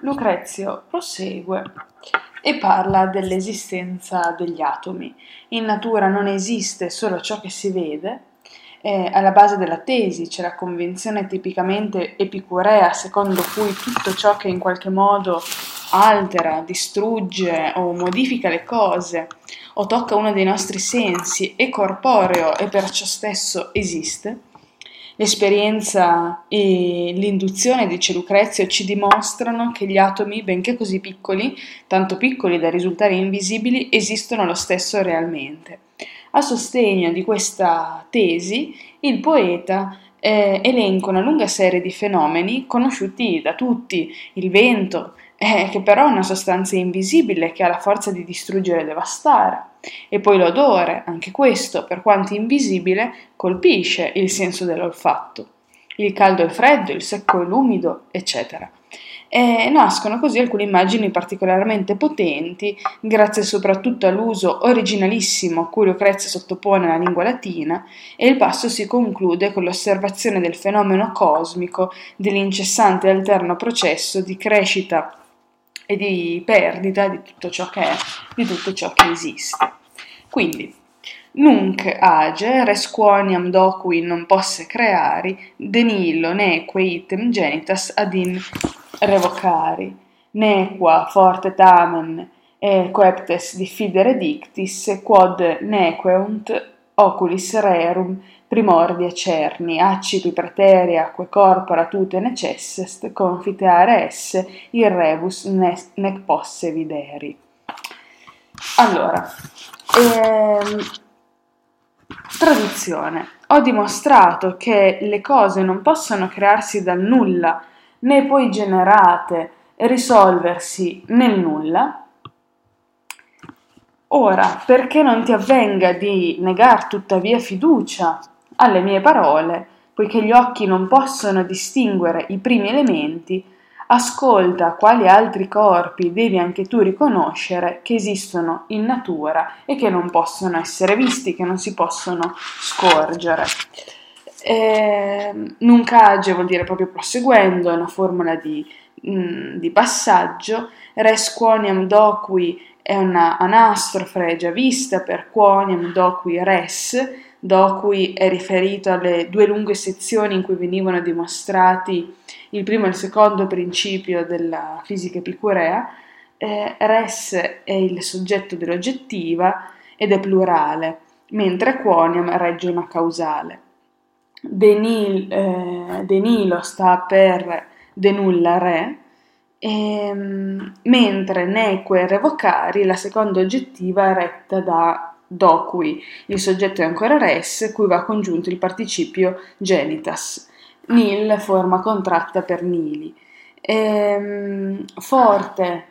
Lucrezio prosegue e parla dell'esistenza degli atomi. In natura non esiste solo ciò che si vede, eh, alla base della tesi c'è la convinzione tipicamente epicurea secondo cui tutto ciò che in qualche modo altera, distrugge o modifica le cose o tocca uno dei nostri sensi è corporeo e perciò stesso esiste. L'esperienza e l'induzione, dice Lucrezio, ci dimostrano che gli atomi, benché così piccoli, tanto piccoli da risultare invisibili, esistono lo stesso realmente. A sostegno di questa tesi, il poeta eh, elenca una lunga serie di fenomeni conosciuti da tutti, il vento, eh, che però è una sostanza invisibile che ha la forza di distruggere e devastare, e poi l'odore, anche questo, per quanto invisibile, colpisce il senso dell'olfatto, il caldo e il freddo, il secco e l'umido, eccetera. E nascono così alcune immagini particolarmente potenti, grazie soprattutto all'uso originalissimo a cui Lucrezia sottopone la lingua latina, e il passo si conclude con l'osservazione del fenomeno cosmico dell'incessante e alterno processo di crescita e di perdita di tutto ciò che è, di tutto ciò che esiste. Quindi, Nunc age res quoniam docui non posse creari, denillo neque item genitas ad in revocari. Nequa forte tamen e coeptes diffidere dictis, quod nequeunt oculis rerum primordia cerni, accipi praeteria acque corpora tute necessest, confiteare esse, il rebus nec posse videri. Allora, ehm, traduzione. Ho dimostrato che le cose non possono crearsi dal nulla, né poi generate e risolversi nel nulla, ora perché non ti avvenga di negar tuttavia fiducia alle mie parole, poiché gli occhi non possono distinguere i primi elementi, ascolta quali altri corpi devi anche tu riconoscere che esistono in natura e che non possono essere visti, che non si possono scorgere. Eh, nuncage vuol dire proprio proseguendo, è una formula di, mh, mm, di passaggio. Res quoniam doqui è una anastrofe già vista per quoniam doqui res, doqui è riferito alle due lunghe sezioni in cui venivano dimostrati il primo e il secondo principio della fisica epicurea. Eh, res è il soggetto dell'oggettiva ed è plurale, mentre quoniam regge una causale. Denil, eh, Denilo sta per denullare, ehm, mentre neque revocari, la seconda oggettiva è retta da doqui, il soggetto è ancora res, cui va congiunto il participio genitas. Nil, forma contratta per nili. Ehm, forte,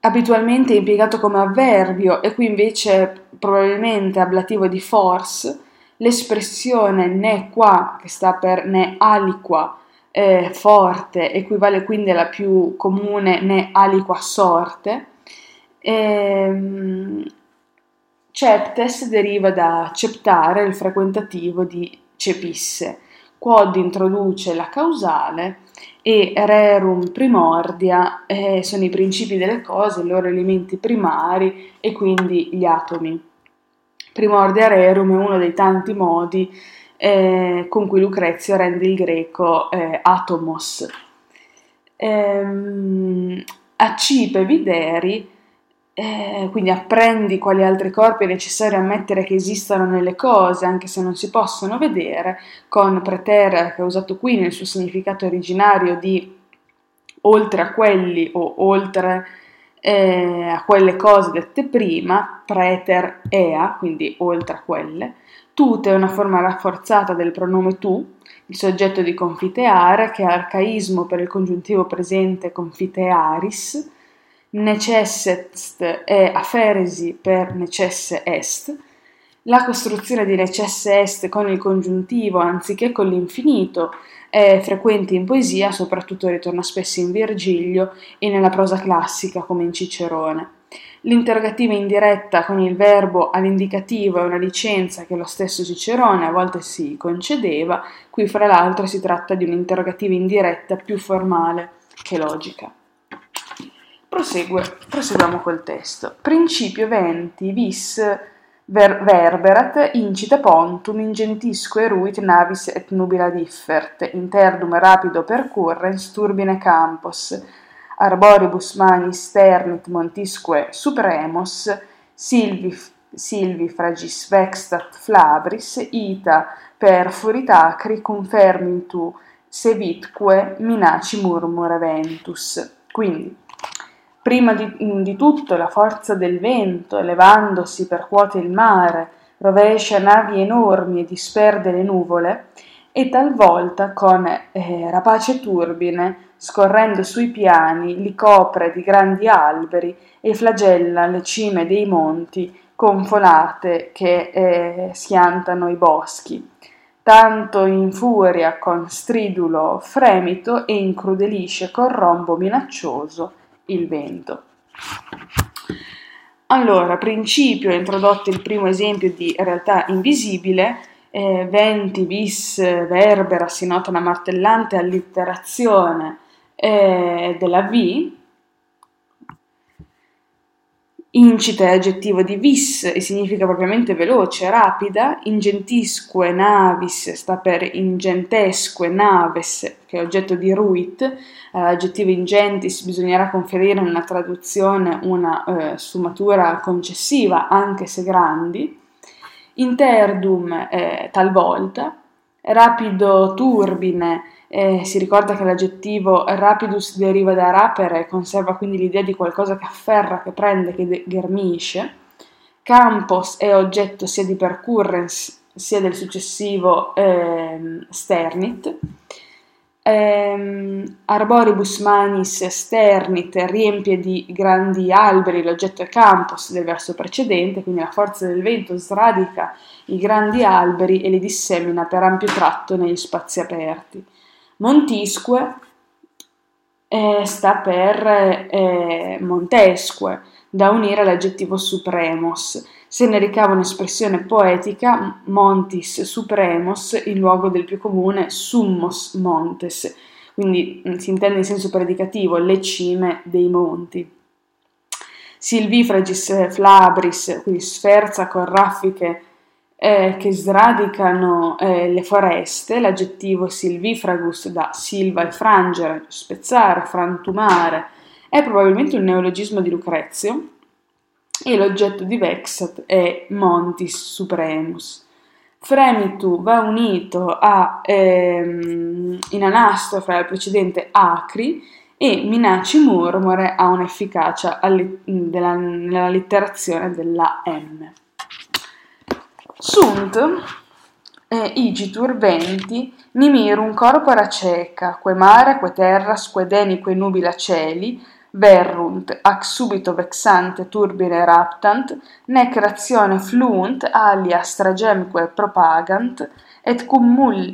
abitualmente impiegato come avverbio e qui invece probabilmente ablativo di force, L'espressione ne qua, che sta per ne aliqua, eh, forte, equivale quindi alla più comune ne aliqua sorte. Ehm, ceptes deriva da ceptare, il frequentativo di cepisse. Quod introduce la causale e rerum primordia eh, sono i principi delle cose, i loro elementi primari e quindi gli atomi. Primordia rerum è uno dei tanti modi eh, con cui Lucrezio rende il greco eh, atomos. Ehm, accipe videri, eh, quindi apprendi quali altri corpi è necessario ammettere che esistano nelle cose, anche se non si possono vedere, con preter, che è usato qui nel suo significato originario di oltre a quelli o oltre eh, a quelle cose dette prima, preter ea, quindi oltre a quelle, tut è una forma rafforzata del pronome tu, il soggetto di confiteare, che è arcaismo per il congiuntivo presente confitearis, necesset è aferesi per necesse est, la costruzione di necesse est con il congiuntivo anziché con l'infinito è frequente in poesia, soprattutto ritorna spesso in Virgilio e nella prosa classica come in Cicerone. L'interrogativa indiretta con il verbo all'indicativo è una licenza che lo stesso Cicerone a volte si concedeva, qui fra l'altro si tratta di un'interrogativa indiretta più formale che logica. Prosegue, proseguiamo col testo. Principio venti vis ver verberat incita pontum ingentisco eruit navis et nubila differt, interdum rapido percurrens turbine campos, arboribus manis sternit montisque supremos, silvi, silvi fragis vextat flabris, ita perfurit acri confermintu sevitque minaci murmura ventus. Quindi, prima di, di tutto la forza del vento, elevandosi percuote il mare, rovescia navi enormi e disperde le nuvole, e talvolta con eh, rapace turbine scorrendo sui piani, li copre di grandi alberi e flagella le cime dei monti confolate che eh, schiantano i boschi. Tanto infuria con stridulo fremito e incrudelisce con rombo minaccioso il vento. Allora, principio, introdotto il primo esempio di realtà invisibile, eh, venti bis verbera si nota una martellante allitterazione eh, della V, incita è aggettivo di vis e significa propriamente veloce, rapida, ingentisque navis sta per ingentesque naves, che è oggetto di ruit, l'aggettivo ingentis bisognerà conferire una traduzione una eh, sfumatura concessiva, anche se grandi, interdum eh, talvolta, rapido turbine eh, si ricorda che l'aggettivo rapidus deriva da rapere e conserva quindi l'idea di qualcosa che afferra, che prende, che de- ghermisce. Campos è oggetto sia di percurrence sia del successivo eh, sternit. Eh, arboribus manis sternit riempie di grandi alberi l'oggetto è campos del verso precedente, quindi la forza del vento sradica i grandi alberi e li dissemina per ampio tratto negli spazi aperti. Montisque eh, sta per eh, Montesque, da unire all'aggettivo supremos. Se ne ricava un'espressione poetica, montis supremos, in luogo del più comune summos montes, quindi mm, si intende in senso predicativo le cime dei monti. Silvifragis flabris, quindi sferza con raffiche eh, che sradicano eh, le foreste, l'aggettivo silvifragus da silva e frangere, spezzare, frantumare, è probabilmente un neologismo di Lucrezio e l'oggetto di Vexat è Montis Supremus. Fremitu va unito a, ehm, in anastro al precedente acri e Minaci murmure ha un'efficacia della, nella litterazione della M. sunt eh, igitur venti nimirum corpora ceca, que mare, que terras, que deni, que nubila celi, verrunt, ac subito vexante turbine raptant, nec ratione fluunt, alia stragemque propagant, et cum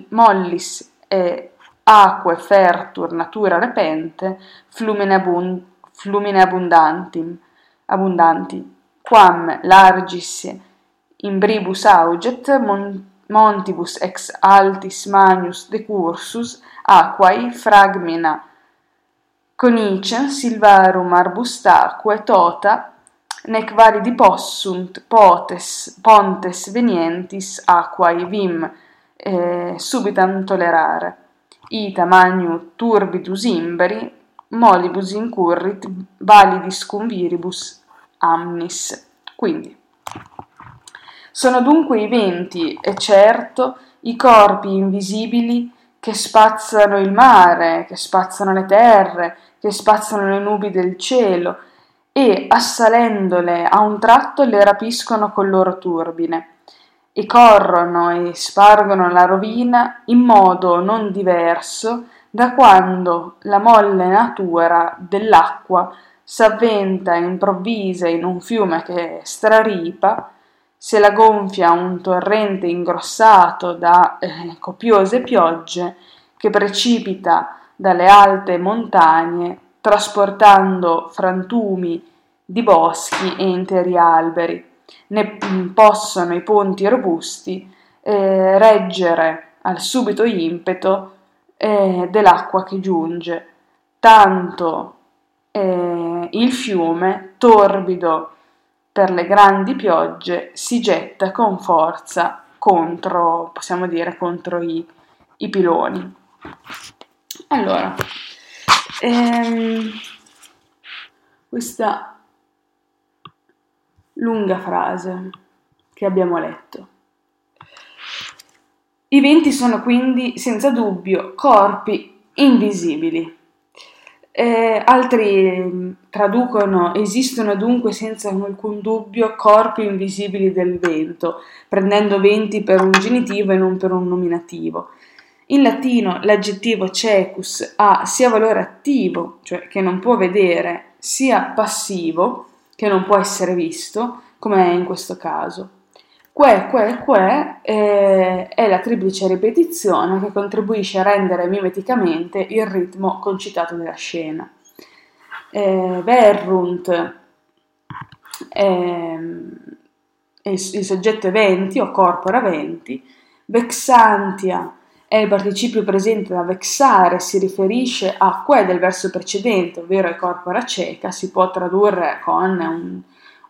mollis e aquae fertur natura repente, flumine, abund, flumine abundantim, abundanti, quam largis imbribus auget montibus ex altis manius decursus aquae fragmina. Conicem silvarum arbustaque tota nec validi possunt potes pontes venientis aquae vim eh, subitam tolerare. Ita magnu turbidus imberi molibus incurrit validis cum viribus amnis. Quindi sono dunque i venti, e certo, i corpi invisibili che spazzano il mare, che spazzano le terre, che spazzano le nubi del cielo, e, assalendole a un tratto, le rapiscono col loro turbine, e corrono e spargono la rovina in modo non diverso da quando la molle natura dell'acqua s'avventa improvvisa in un fiume che straripa, se la gonfia un torrente ingrossato da eh, copiose piogge che precipita dalle alte montagne, trasportando frantumi di boschi e interi alberi. Ne possono i ponti robusti eh, reggere al subito impeto eh, dell'acqua che giunge, tanto eh, il fiume, torbido per le grandi piogge, si getta con forza contro, possiamo dire, contro i, i piloni. Allora, ehm, questa lunga frase che abbiamo letto. I venti sono quindi senza dubbio corpi invisibili. Eh, altri mm, traducono esistono dunque senza alcun dubbio corpi invisibili del vento, prendendo venti per un genitivo e non per un nominativo. In latino l'aggettivo cecus ha sia valore attivo, cioè che non può vedere, sia passivo, che non può essere visto, come è in questo caso. Que, que, que eh, è la triplice ripetizione che contribuisce a rendere mimeticamente il ritmo concitato della scena. Eh, verrunt eh, il, il soggetto eventi o corpora venti, vexantia è il participio presente da vexare, si riferisce a que del verso precedente, ovvero ai corpora cieca, si può tradurre con un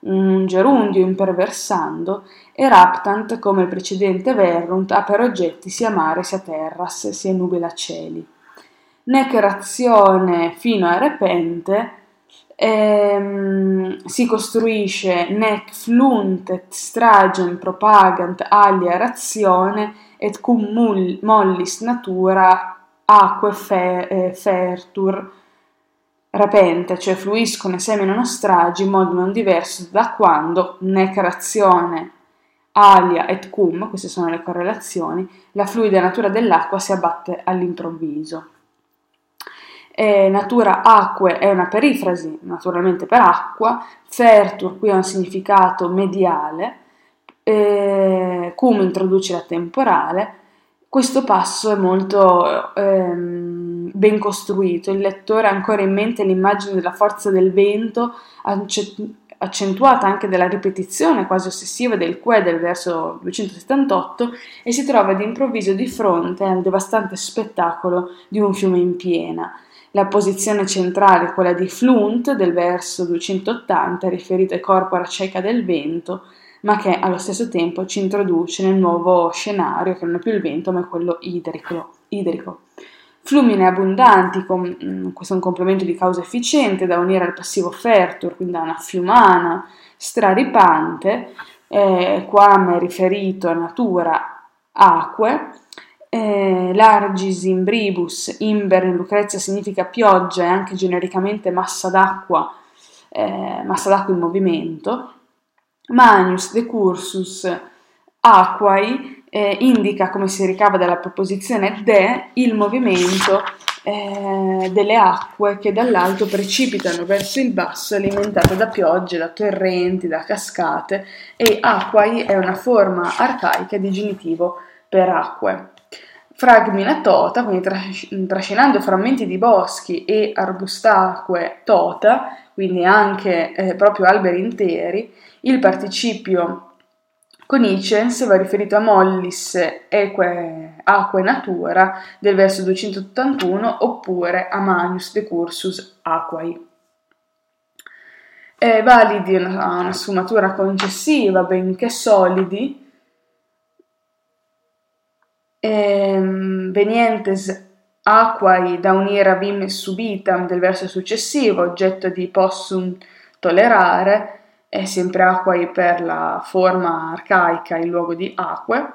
un gerundio imperversando, e raptant, come il precedente verrunt, ha per oggetti sia mare sia terras, sia nubila cieli. Nec razione fino a repente ehm, si costruisce nec flunt et stragem propagant alia razione et cum mollis natura aquae eh, fertur rapente, cioè fluiscono e seminano stragi in modo non diverso da quando, nec razione, alia et cum, queste sono le correlazioni, la fluida natura dell'acqua si abbatte all'improvviso. E natura acque è una perifrasi, naturalmente per acqua, fertur qui ha un significato mediale, eh, cum introduce la temporale, questo passo è molto ehm, ben costruito, il lettore ha ancora in mente l'immagine della forza del vento, accentuata anche dalla ripetizione quasi ossessiva del que del verso 278 e si trova d'improvviso di fronte al devastante spettacolo di un fiume in piena. La posizione centrale, quella di Flunt del verso 280, riferita ai corpora cieca del vento, ma che allo stesso tempo ci introduce nel nuovo scenario che non è più il vento ma è quello idrico. idrico. Flumine abbondanti, com, mm, questo è un complemento di causa efficiente da unire al passivo fertur, quindi a una fiumana straripante, eh, quam è riferito a natura acque, eh, largis imbribus, imber in Lucrezia significa pioggia e anche genericamente massa d'acqua, eh, massa d'acqua in movimento, Manius decursus aquae eh, indica, come si ricava dalla proposizione de, il movimento eh, delle acque che dall'alto precipitano verso il basso alimentate da piogge, da torrenti, da cascate e aquae è una forma arcaica di genitivo per acque. Fragmina tota, quindi trascinando frammenti di boschi e arbustacque tota, quindi anche eh, proprio alberi interi, il participio conicens va riferito a mollis eque aquae natura del verso 281 oppure a manius decursus aquae. È validi una, una sfumatura concessiva, benché solidi, ehm, venientes aquae da unire a vim subitam del verso successivo, oggetto di possum tolerare, è sempre Aquai per la forma arcaica in luogo di acque,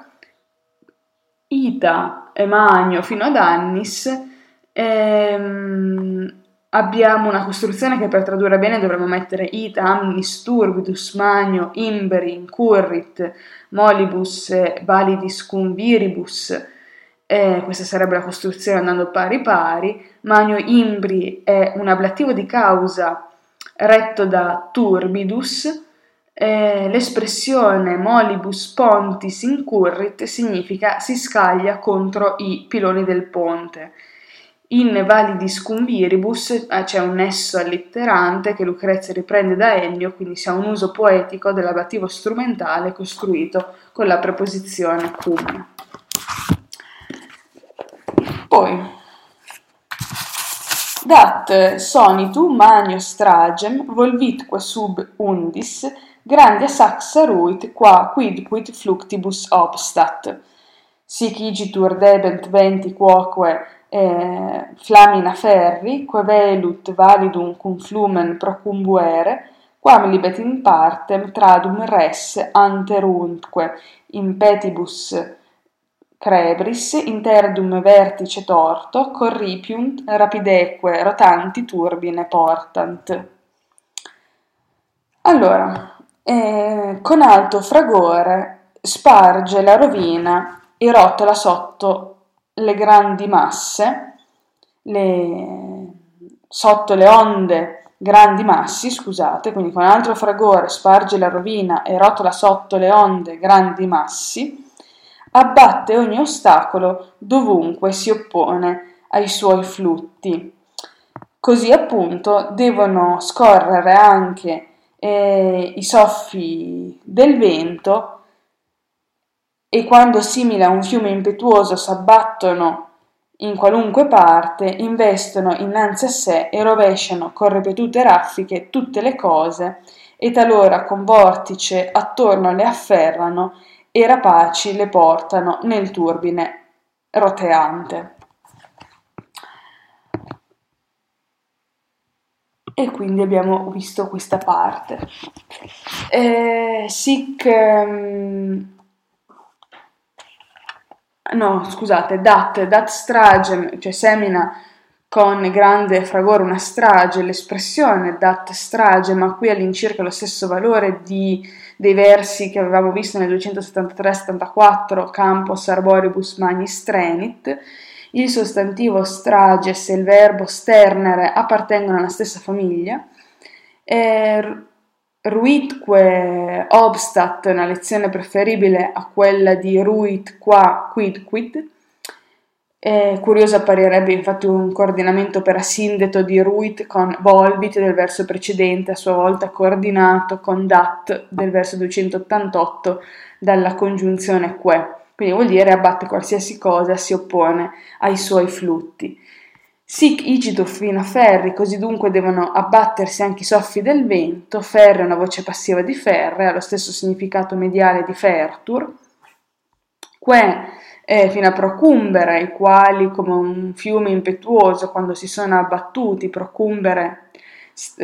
Ita e Magno fino ad Annis, ehm, abbiamo una costruzione che per tradurre bene dovremmo mettere Ita, Amnis, Turbidus, Magno, Imberi, Incurrit, Molibus, Validis cum viribus, eh, questa sarebbe la costruzione andando pari pari, Magno Imbri è un ablativo di causa retto da Turbidus, eh, l'espressione molibus pontis incurrit significa si scaglia contro i piloni del ponte. in validis cum viribus eh, c'è un nesso allitterante che Lucrezia riprende da Ennio, quindi ha un uso poetico dell'ablativo strumentale costruito con la preposizione cum. Poi, dat sonitu manio stragem volvitque sub undis grandia saxa ruit qua quidquid fluctibus obstat. Sic igitur debent venti quoque eh, flamina ferri que velut validum cum flumen procumbuere quam libet in partem tradum res anteruntque in petibus crebris interdum vertice torto corripiunt rapideque rotanti turbine portant. Allora, eh, con alto fragore sparge la rovina e rotola sotto le grandi masse, le, sotto le onde grandi massi, scusate, quindi con altro fragore sparge la rovina e rotola sotto le onde grandi massi, abbatte ogni ostacolo dovunque si oppone ai suoi flutti. Così appunto devono scorrere anche eh, i soffi del vento e quando simile a un fiume impetuoso s'abbattono in qualunque parte, investono innanzi a sé e rovesciano con ripetute raffiche tutte le cose, e talora con vortice attorno le afferrano e rapaci le portano nel turbine roteante. E quindi abbiamo visto questa parte. Eh, sic um, no, scusate, dat, dat strage, cioè semina con grande fragore una strage, l'espressione dat strage, ma qui all'incirca lo stesso valore di, dei versi che avevamo visto nel 273-74, Campos Arboribus Magnis Trenit, il sostantivo strages e il verbo sternere appartengono alla stessa famiglia, e Ruitque obstat, una lezione preferibile a quella di Ruit qua quid quid. Eh, curioso apparirebbe infatti un coordinamento per asindeto di Ruit con Volvit del verso precedente, a sua volta coordinato con Dat del verso 288 dalla congiunzione que. Quindi vuol dire abbatte qualsiasi cosa si oppone ai suoi flutti. Sic igido fino ferri, così dunque devono abbattersi anche i soffi del vento, ferre è una voce passiva di ferre, ha lo stesso significato mediale di fertur, que è fino a procumbere, i quali come un fiume impetuoso quando si sono abbattuti, procumbere,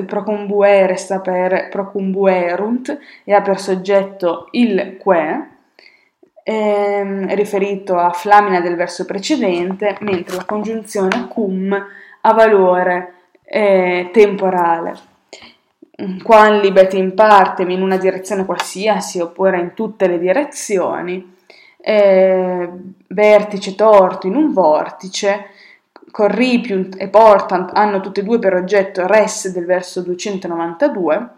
procumbuere sta per procumbuerunt e ha per soggetto il que, ehm, riferito a flamina del verso precedente, mentre la congiunzione cum ha valore eh, temporale. Quan libet in parte in una direzione qualsiasi oppure in tutte le direzioni, eh, vertice torto in un vortice, corripiunt e portant hanno tutte e due per oggetto res del verso 292,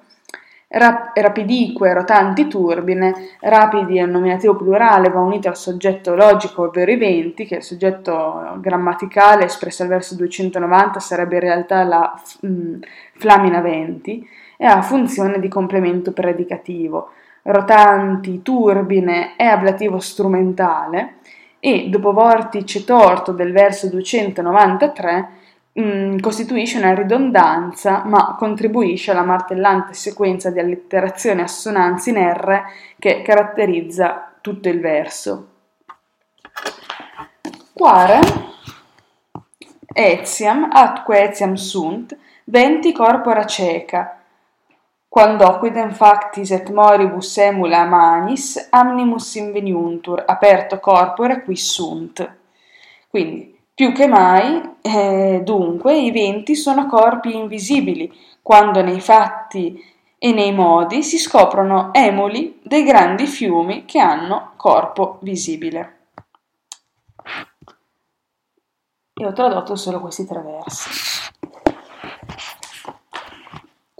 Rap- rapidique, rotanti, turbine, rapidi è un nominativo plurale, va unito al soggetto logico, ovvero i venti, che è il soggetto grammaticale espresso al verso 290 sarebbe in realtà la mh, mm, flamina venti, e ha funzione di complemento predicativo. Rotanti, turbine è ablativo strumentale e dopo vortice torto del verso 293 Mm, costituisce una ridondanza, ma contribuisce alla martellante sequenza di allitterazioni e assonanze in R che caratterizza tutto il verso. Quare etiam atque etiam sunt venti corpora ceca quando quidem factis et moribus emula manis amnimus inveniuntur aperto corpore qui sunt. Quindi più che mai, eh, dunque, i venti sono corpi invisibili, quando nei fatti e nei modi si scoprono emuli dei grandi fiumi che hanno corpo visibile. E ho tradotto solo questi tre versi.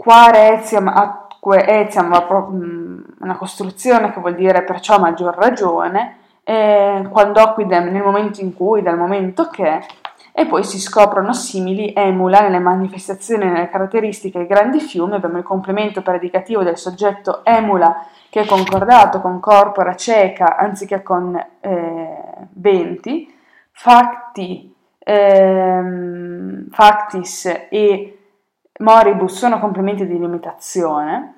Quare etiam atque etiam, una costruzione che vuol dire perciò maggior ragione, eh, quando quidem nel momento in cui, dal momento che, e poi si scoprono simili emula nelle manifestazioni e nelle caratteristiche dei grandi fiumi, abbiamo il complemento predicativo del soggetto emula che è concordato con corpora cieca anziché con eh, venti, facti, ehm, factis e moribus sono complementi di limitazione,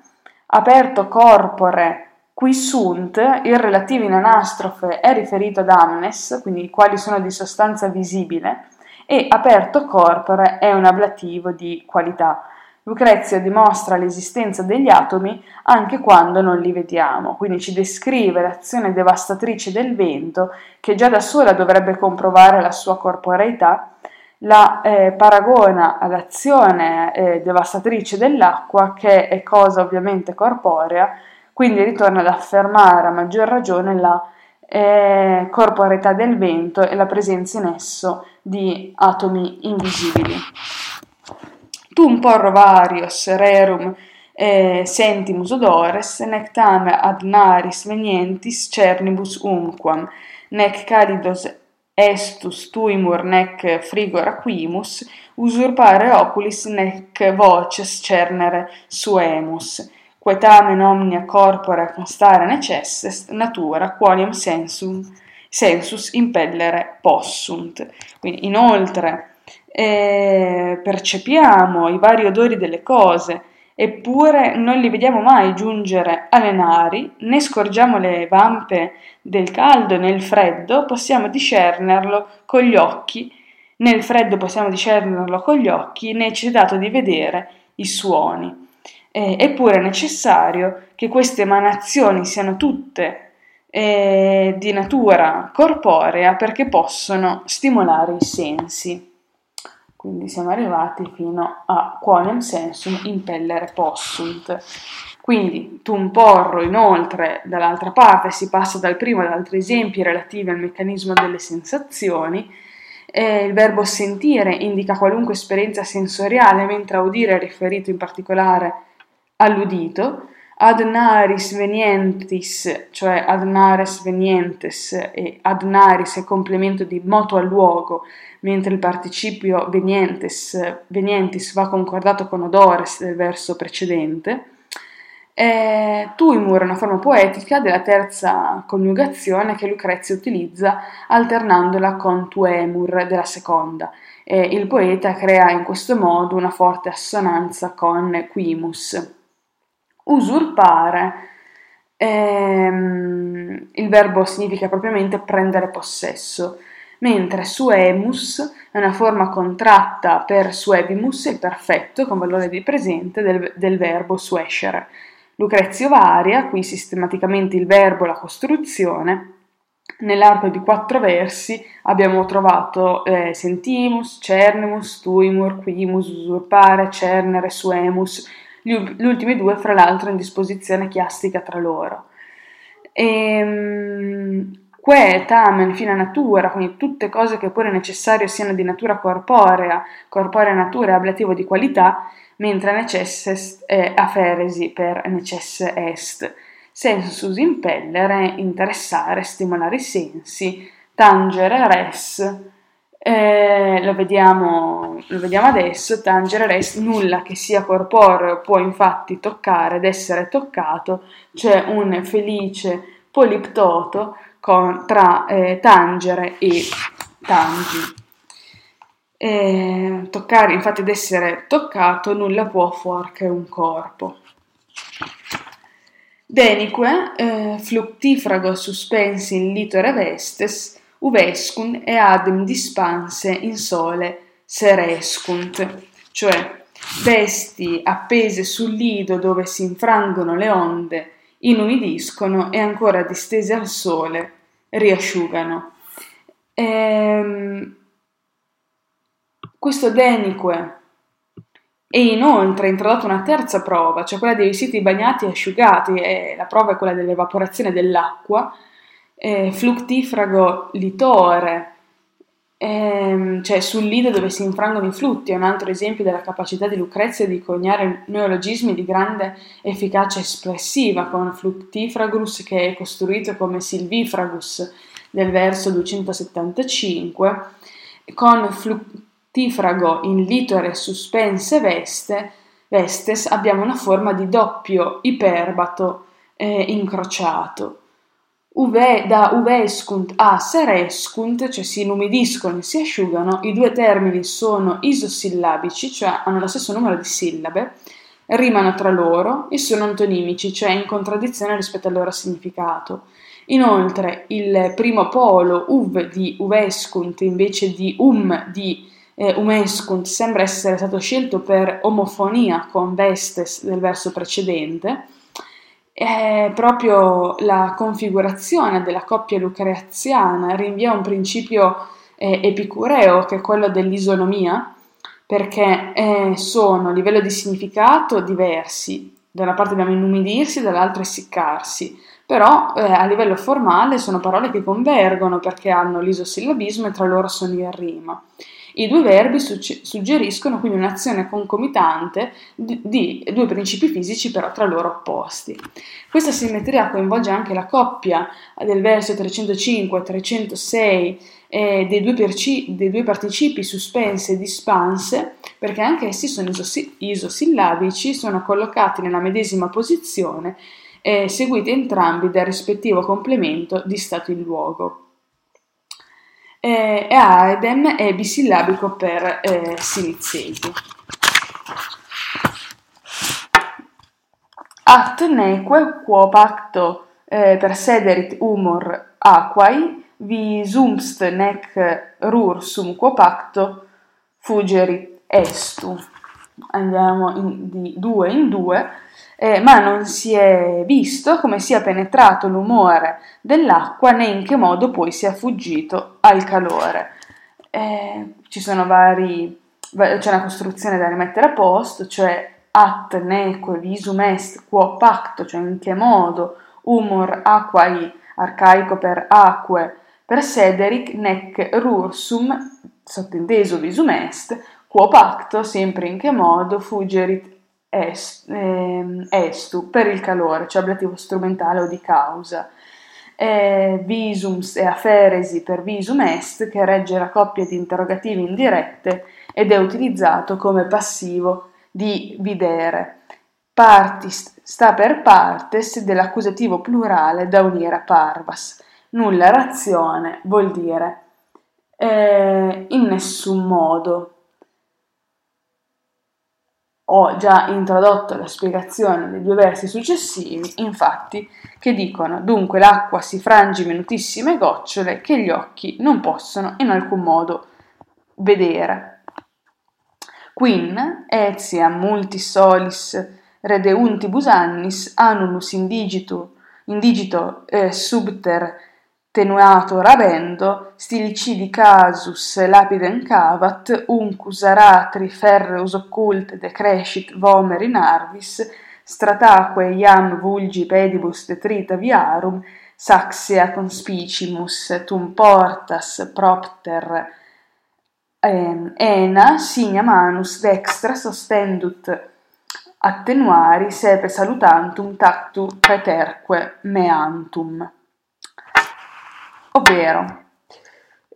aperto corpore qui sunt, il relativo in anastrofe è riferito ad amnes, quindi quali sono di sostanza visibile, e aperto corpore è un ablativo di qualità. Lucrezio dimostra l'esistenza degli atomi anche quando non li vediamo, quindi ci descrive l'azione devastatrice del vento che già da sola dovrebbe comprovare la sua corporeità, la eh, paragona all'azione eh, devastatrice dell'acqua che è cosa ovviamente corporea, quindi ritorna ad affermare a maggior ragione la eh, corporeità del vento e la presenza in esso di atomi invisibili. Tum porro varios rerum eh, sentimus odores, nec tam ad naris venientis cernibus umquam, nec calidos estus tuimur nec frigor aquimus, usurpare oculis nec voces cernere suemus, quetamen omnia corpora constare necesses natura qualium sensum sensus impellere possunt. Quindi inoltre eh, percepiamo i vari odori delle cose, eppure non li vediamo mai giungere alle nari, né scorgiamo le vampe del caldo nel freddo, possiamo discernerlo con gli occhi, nel freddo possiamo discernerlo con gli occhi, né ci è dato di vedere i suoni. Eh, eppure è necessario che queste emanazioni siano tutte eh, di natura corporea perché possono stimolare i sensi. Quindi siamo arrivati fino a quonem sensum impellere possunt. Quindi tum porro inoltre dall'altra parte si passa dal primo ad altri esempi relativi al meccanismo delle sensazioni. Eh, il verbo sentire indica qualunque esperienza sensoriale, mentre audire è riferito in particolare all'udito. Ad naris venientis, cioè ad nares venientes e ad naris è complemento di moto al luogo, mentre il participio venientes, venientis va concordato con odores del verso precedente. Eh, tuimur è una forma poetica della terza coniugazione che Lucrezia utilizza alternandola con tuemur della seconda. Eh, il poeta crea in questo modo una forte assonanza con quimus. Usurpare. Ehm, il verbo significa propriamente prendere possesso mentre suemus è una forma contratta per suebimus, il perfetto con valore di presente del, del verbo suescere. Lucrezio varia, qui sistematicamente il verbo la costruzione. Nell'arco di quattro versi abbiamo trovato eh, sentimus, cernemus, tuimur, quimus, usurpare, cernere, suemus, gli, gli ultimi due fra l'altro in disposizione chiastica tra loro. Ehm, que tamen fina natura, quindi tutte cose che pure necessario siano di natura corporea, corporea natura è ablativo di qualità, mentre necesses è aferesi per necesse est. Sensus impellere, interessare, stimolare i sensi, tangere res, eh, lo, vediamo, lo vediamo adesso, tangere res, nulla che sia corporeo può infatti toccare ed essere toccato, c'è un felice poliptoto con, tra eh, tangere e tangi. Eh, toccare, infatti, ad essere toccato, nulla può fuor che un corpo. Denique, eh, fluctifrago suspensi in litore vestes, uvescun e adem dispanse in sole serescunt, cioè vesti appese sul lido dove si infrangono le onde inumidiscono e ancora distese al sole riasciugano. Ehm, questo denique e inoltre introdotto una terza prova, cioè quella dei vestiti bagnati e asciugati, e la prova è quella dell'evaporazione dell'acqua, eh, fluctifrago litore, ehm, cioè sul lido dove si infrangono i flutti, è un altro esempio della capacità di Lucrezia di coniare neologismi di grande efficacia espressiva, con Fluctifragus che è costruito come Silvifragus del verso 275, con fluttifrago in litore suspense veste, vestes abbiamo una forma di doppio iperbato eh, incrociato. Uve, da uvescunt a serescunt, cioè si inumidiscono e si asciugano, i due termini sono isosillabici, cioè hanno lo stesso numero di sillabe, rimano tra loro e sono antonimici, cioè in contraddizione rispetto al loro significato. Inoltre il primo polo uv di uvescunt invece di um di eh, umescunt sembra essere stato scelto per omofonia con vestes del verso precedente. È proprio la configurazione della coppia lucreziana rinvia un principio eh, epicureo che è quello dell'isonomia, perché eh, sono a livello di significato diversi. Da una parte abbiamo inumidirsi, dall'altra essiccarsi però eh, a livello formale sono parole che convergono perché hanno l'isosillabismo e tra loro sono in rima. I due verbi suggeriscono quindi un'azione concomitante di, due principi fisici però tra loro opposti. Questa simmetria coinvolge anche la coppia del verso 305 e 306 eh, dei, due perci- dei, due participi suspense e dispanse perché anche essi sono isos- isosillabici, sono collocati nella medesima posizione eh, seguiti entrambi dal rispettivo complemento di stato in luogo. Eh, e aedem è bisillabico per eh, silizzesi. At neque quo pacto eh, persederit humor aquae, vi sumst nec rursum quo pacto fugerit estu. Andiamo in, di due in due eh, ma non si è visto come sia penetrato l'umore dell'acqua né in che modo poi sia fuggito al calore. Eh, ci sono vari, c'è una costruzione da rimettere a posto, cioè at neque visum est quo pacto, cioè in che modo humor aquai, arcaico per acque, per sederic nec rursum, sottinteso visum est, quo pacto, sempre in che modo fuggerit est, eh, estu per il calore, cioè ablativo strumentale o di causa. Eh, visums e aferesi per visum est che regge la coppia di interrogativi indirette ed è utilizzato come passivo di videre. Partis sta per partes dell'accusativo plurale da unire a parvas. Nulla razione vuol dire eh, in nessun modo, ho già introdotto la spiegazione dei due versi successivi, infatti, che dicono dunque l'acqua si frange in minutissime gocciole che gli occhi non possono in alcun modo vedere. Quin etiam multis solis redeuntibus annis annulus indigito, indigito eh, subter tenuato rabendo, stilicidi casus lapidem cavat, uncus aratri ferreus occult decrescit vomer in arvis, strataque iam vulgi pedibus detrita viarum, saxia conspicimus tum portas propter eh, ena signa manus dextra sostendut attenuari sepe salutantum tactu preterque meantum. Ovvero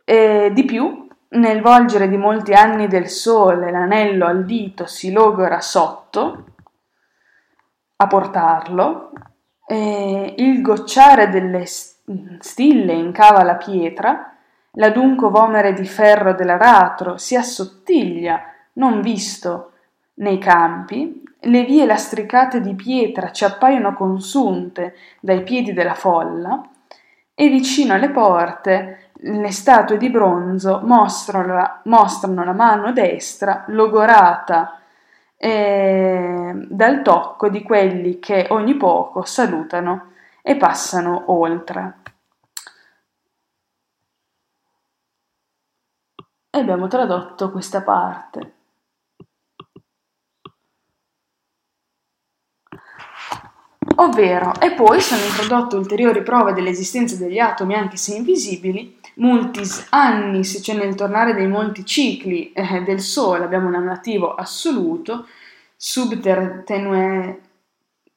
eh, di più nel volgere di molti anni del sole l'anello al dito si logora sotto a portarlo, eh, il gocciare delle stille incava la pietra, l'adunco vomere di ferro dell'aratro si assottiglia, non visto nei campi, le vie lastricate di pietra ci appaiono consunte dai piedi della folla, e vicino alle porte le statue di bronzo mostrano la, mostrano la mano destra logorata eh, dal tocco di quelli che ogni poco salutano e passano oltre. E abbiamo tradotto questa parte. Ovvero, e poi sono introdotte ulteriori prove dell'esistenza degli atomi anche se invisibili, multis annis, cioè nel tornare dei molti cicli eh, del Sole abbiamo un annativo assoluto, subter tenue,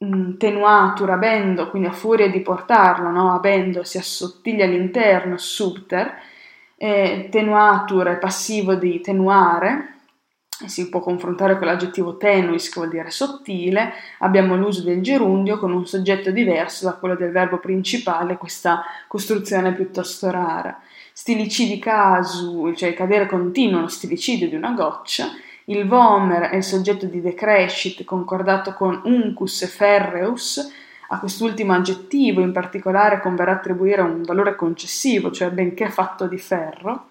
mm, tenuatur abendo, quindi a furia di portarlo, no? abendo si assottiglia all'interno, subter, eh, tenuatur è passivo di tenuare, si può confrontare con l'aggettivo tenuis che vuol dire sottile, abbiamo l'uso del gerundio con un soggetto diverso da quello del verbo principale, questa costruzione è piuttosto rara. Stilicidi casu, cioè il cadere continuo, lo stilicidio di una goccia, il vomer è il soggetto di decrescit concordato con uncus e ferreus, a quest'ultimo aggettivo in particolare converrà attribuire un valore concessivo, cioè benché fatto di ferro.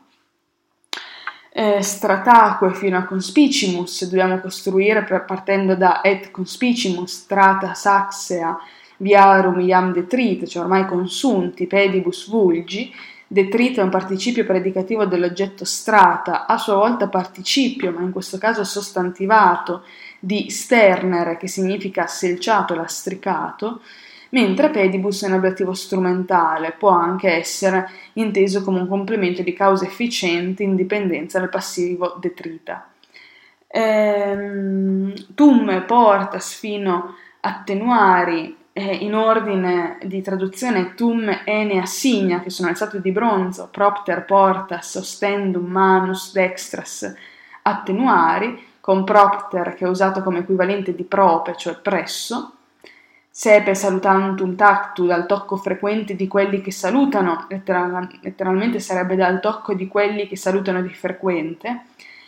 Eh, strataque fino a conspicimus. Dobbiamo costruire partendo da et conspicimus, strata saxea, viarum iam detrit, cioè ormai consunti, pedibus vulgi, Detrito è un participio predicativo dell'oggetto strata, a sua volta participio, ma in questo caso sostantivato, di sternere, che significa selciato, lastricato, mentre pedibus è un ablativo strumentale, può anche essere inteso come un complemento di causa efficiente in dipendenza dal passivo detrita. Ehm, tum portas fino attenuari eh, in ordine di traduzione tum ene assigna, che sono alzato di bronzo, propter portas ostendum manus dextras attenuari, con propter che è usato come equivalente di prope, cioè presso, sepe salutantum tactu, dal tocco frequente di quelli che salutano, letteral- letteralmente sarebbe dal tocco di quelli che salutano di frequente,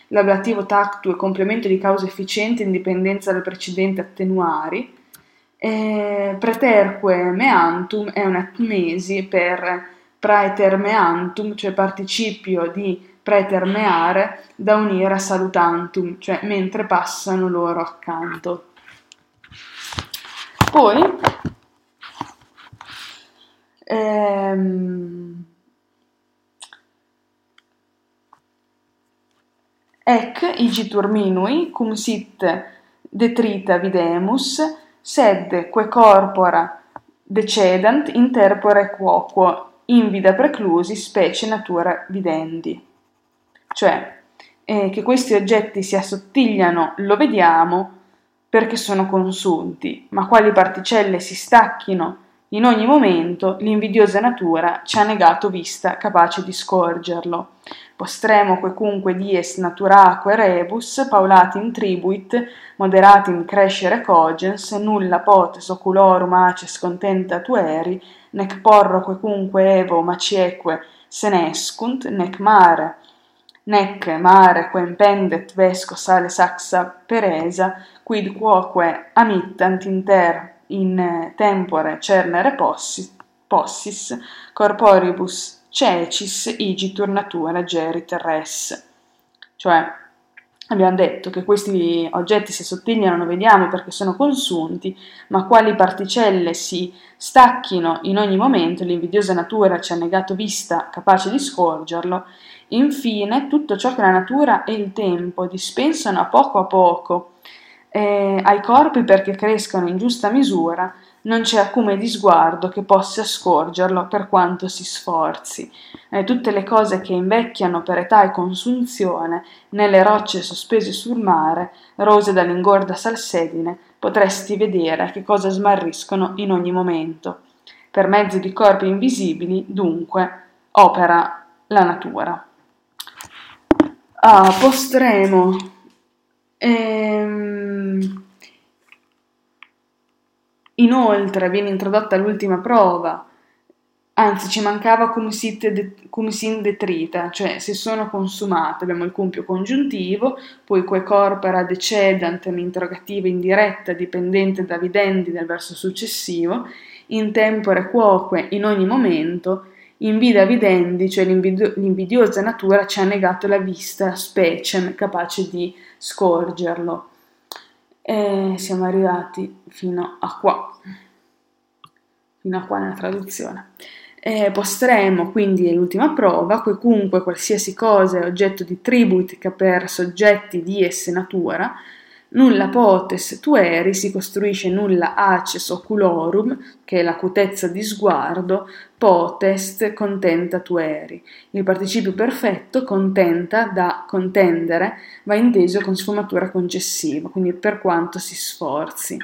l'ablativo tactu è complemento di causa efficiente in dipendenza dal precedente attenuari, eh, preterque meantum è un'atmesi per praeter meantum, cioè participio di pretermeare da unire a salutantum, cioè mentre passano loro accanto. Poi ehm, ec igitur minui cum sit detrita videmus sed que corpora decedant interpore quoquo invida preclusi specie natura videndi. Cioè, eh, che questi oggetti si assottigliano lo vediamo perché sono consunti, ma quali particelle si stacchino in ogni momento l'invidiosa natura ci ha negato vista capace di scorgerlo. Postremo quecunque dies naturaque rebus, paulatim tribuit, moderatim crescere cogens, nulla potes oculorum aces contenta tueri, nec porro quecunque evo macieque senescunt, nec mare, nec mare quem pendet vesco sale saxa peresa, quid quoque amittant inter in tempore cernere possis, possis corporibus cecis igitur natura gerit res. Cioè, abbiamo detto che questi oggetti si assottigliano, non vediamo perché sono consunti, ma quali particelle si stacchino in ogni momento, l'invidiosa natura ci ha negato vista capace di scorgerlo, infine tutto ciò che la natura e il tempo dispensano a poco a poco eh, ai corpi perché crescano in giusta misura, non c'è acume di sguardo che possa scorgerlo per quanto si sforzi. Eh, tutte le cose che invecchiano per età e consunzione, nelle rocce sospese sul mare, rose dall'ingorda salsedine, potresti vedere che cosa smarriscono in ogni momento. Per mezzo di corpi invisibili, dunque, opera la natura. Ah, postremo. Ehm, inoltre viene introdotta l'ultima prova, anzi ci mancava cum, sit cum sin detrita, cioè se sono consumate, abbiamo il compio congiuntivo, poi que corpora decedant, un'interrogativa indiretta dipendente da videndi del verso successivo, in tempore quoque in ogni momento, in vida videndi, cioè l'invidio- l'invidiosa natura ci ha negato la vista speciem capace di scorgerlo. E siamo arrivati fino a qua, fino a qua nella traduzione. E postremo quindi l'ultima prova, quecunque qualsiasi cosa è oggetto di tributica per soggetti di esse natura, Nulla potes tueri si costruisce nulla aces oculorum, che è l'acutezza di sguardo, potest contenta tueri. Il participio perfetto contenta da contendere va inteso con sfumatura concessiva, quindi per quanto si sforzi.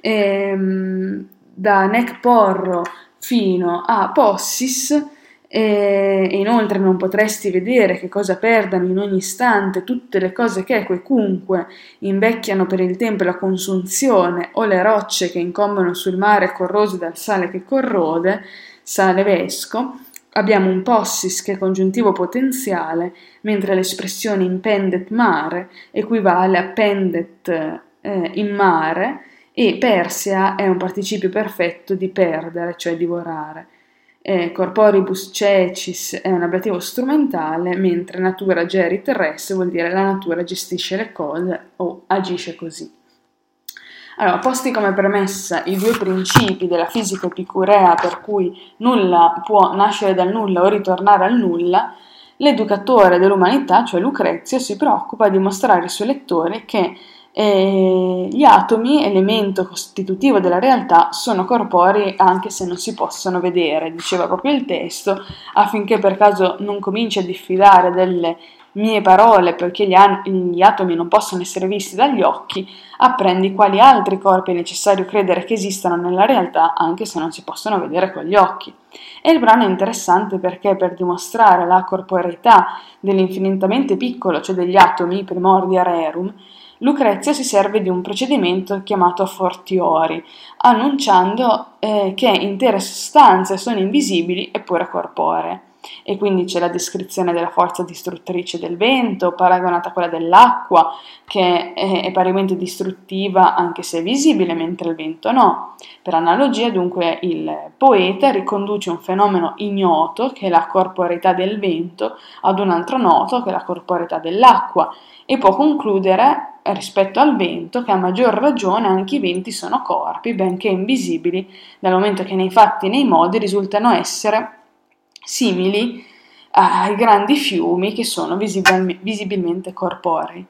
E, ehm, da nec porro fino a possis e inoltre non potresti vedere che cosa perdano in ogni istante tutte le cose che quecunque invecchiano per il tempo e la consunzione o le rocce che incombono sul mare corrose dal sale che corrode, sale vesco, abbiamo un possis che è congiuntivo potenziale, mentre l'espressione impendet mare equivale a pendet eh, in mare e persia è un participio perfetto di perdere, cioè divorare eh, corporibus cecis è un ablativo strumentale, mentre natura gerit res vuol dire la natura gestisce le cose o agisce così. Allora, posti come premessa i due principi della fisica epicurea per cui nulla può nascere dal nulla o ritornare al nulla, l'educatore dell'umanità, cioè Lucrezio, si preoccupa di mostrare ai suoi lettori che e gli atomi, elemento costitutivo della realtà, sono corporei anche se non si possono vedere, diceva proprio il testo, affinché per caso non cominci a diffidare delle mie parole perché gli, an- gli atomi non possono essere visti dagli occhi, apprendi quali altri corpi è necessario credere che esistano nella realtà anche se non si possono vedere con gli occhi. E il brano è interessante perché per dimostrare la corporeità dell'infinitamente piccolo, cioè degli atomi, primordia rerum, Lucrezia si serve di un procedimento chiamato fortiori, annunciando eh, che intere sostanze sono invisibili eppure corporee. E quindi c'è la descrizione della forza distruttrice del vento, paragonata a quella dell'acqua, che è, è parimenti distruttiva anche se visibile, mentre il vento no. Per analogia, dunque, il poeta riconduce un fenomeno ignoto, che è la corporeità del vento, ad un altro noto, che è la corporeità dell'acqua, e può concludere rispetto al vento che a maggior ragione anche i venti sono corpi, benché invisibili, dal momento che nei fatti e nei modi risultano essere simili ai grandi fiumi che sono visibil- visibilmente corporei.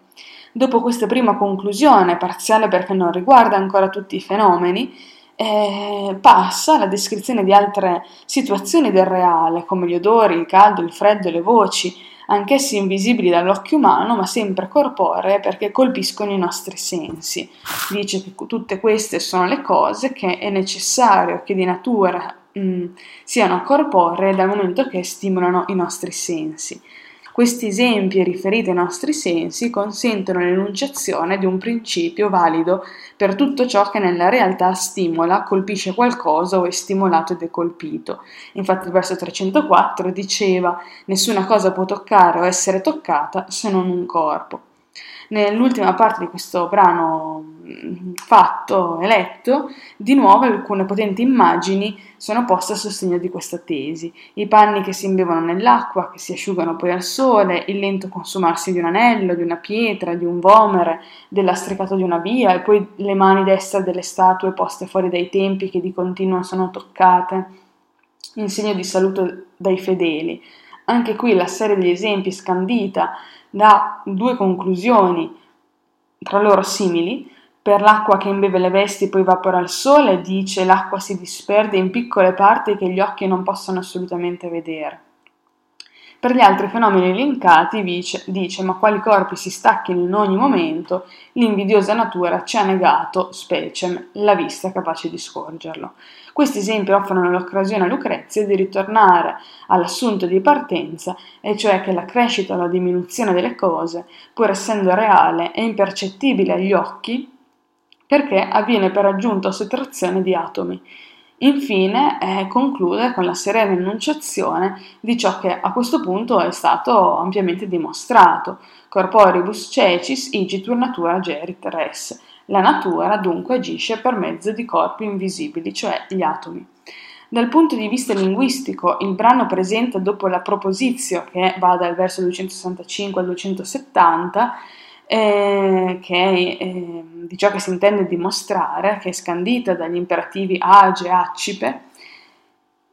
Dopo questa prima conclusione, parziale perché non riguarda ancora tutti i fenomeni, eh, passa alla descrizione di altre situazioni del reale, come gli odori, il caldo, il freddo, le voci, anch'essi invisibili dall'occhio umano, ma sempre corporee perché colpiscono i nostri sensi. Dice che tutte queste sono le cose che è necessario che di natura mh, mm, siano corporee dal momento che stimolano i nostri sensi. Questi esempi riferiti ai nostri sensi consentono l'enunciazione di un principio valido per tutto ciò che nella realtà stimola, colpisce qualcosa o è stimolato ed è colpito. Infatti il verso 304 diceva nessuna cosa può toccare o essere toccata se non un corpo. Nell'ultima parte di questo brano fatto e letto, di nuovo alcune potenti immagini sono poste a sostegno di questa tesi. I panni che si imbevono nell'acqua, che si asciugano poi al sole, il lento consumarsi di un anello, di una pietra, di un vomere, del lastricato di una via, e poi le mani destre delle statue poste fuori dai tempi che di continuo sono toccate, in segno di saluto dai fedeli. Anche qui la serie degli esempi scandita da due conclusioni tra loro simili. Per l'acqua che imbeve le vesti poi evapora al sole, dice l'acqua si disperde in piccole parti che gli occhi non possono assolutamente vedere. Per gli altri fenomeni elencati dice, dice ma quali corpi si stacchino in ogni momento, l'invidiosa natura ci ha negato, speciem, la vista capace di scorgerlo. Questi esempi offrono l'occasione a Lucrezia di ritornare all'assunto di partenza, e cioè che la crescita o la diminuzione delle cose, pur essendo reale e impercettibile agli occhi, perché avviene per aggiunta o sottrazione di atomi. Infine eh, conclude con la serena enunciazione di ciò che a questo punto è stato ampiamente dimostrato. Corporibus cecis igitur natura gerit res. La natura dunque agisce per mezzo di corpi invisibili, cioè gli atomi. Dal punto di vista linguistico, il brano presenta dopo la proposizio, che va dal verso 265 al 270, eh, che eh, di ciò che si intende dimostrare, che è scandita dagli imperativi age, accipe,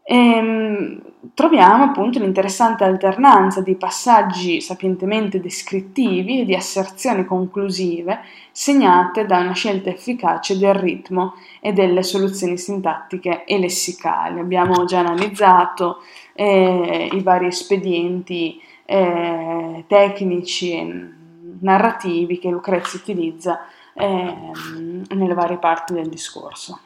ehm, troviamo appunto un'interessante alternanza di passaggi sapientemente descrittivi e di asserzioni conclusive segnate da una scelta efficace del ritmo e delle soluzioni sintattiche e lessicali. Abbiamo già analizzato eh, i vari espedienti eh, tecnici e narrativi che Lucrezia utilizza ehm, nelle varie parti del discorso.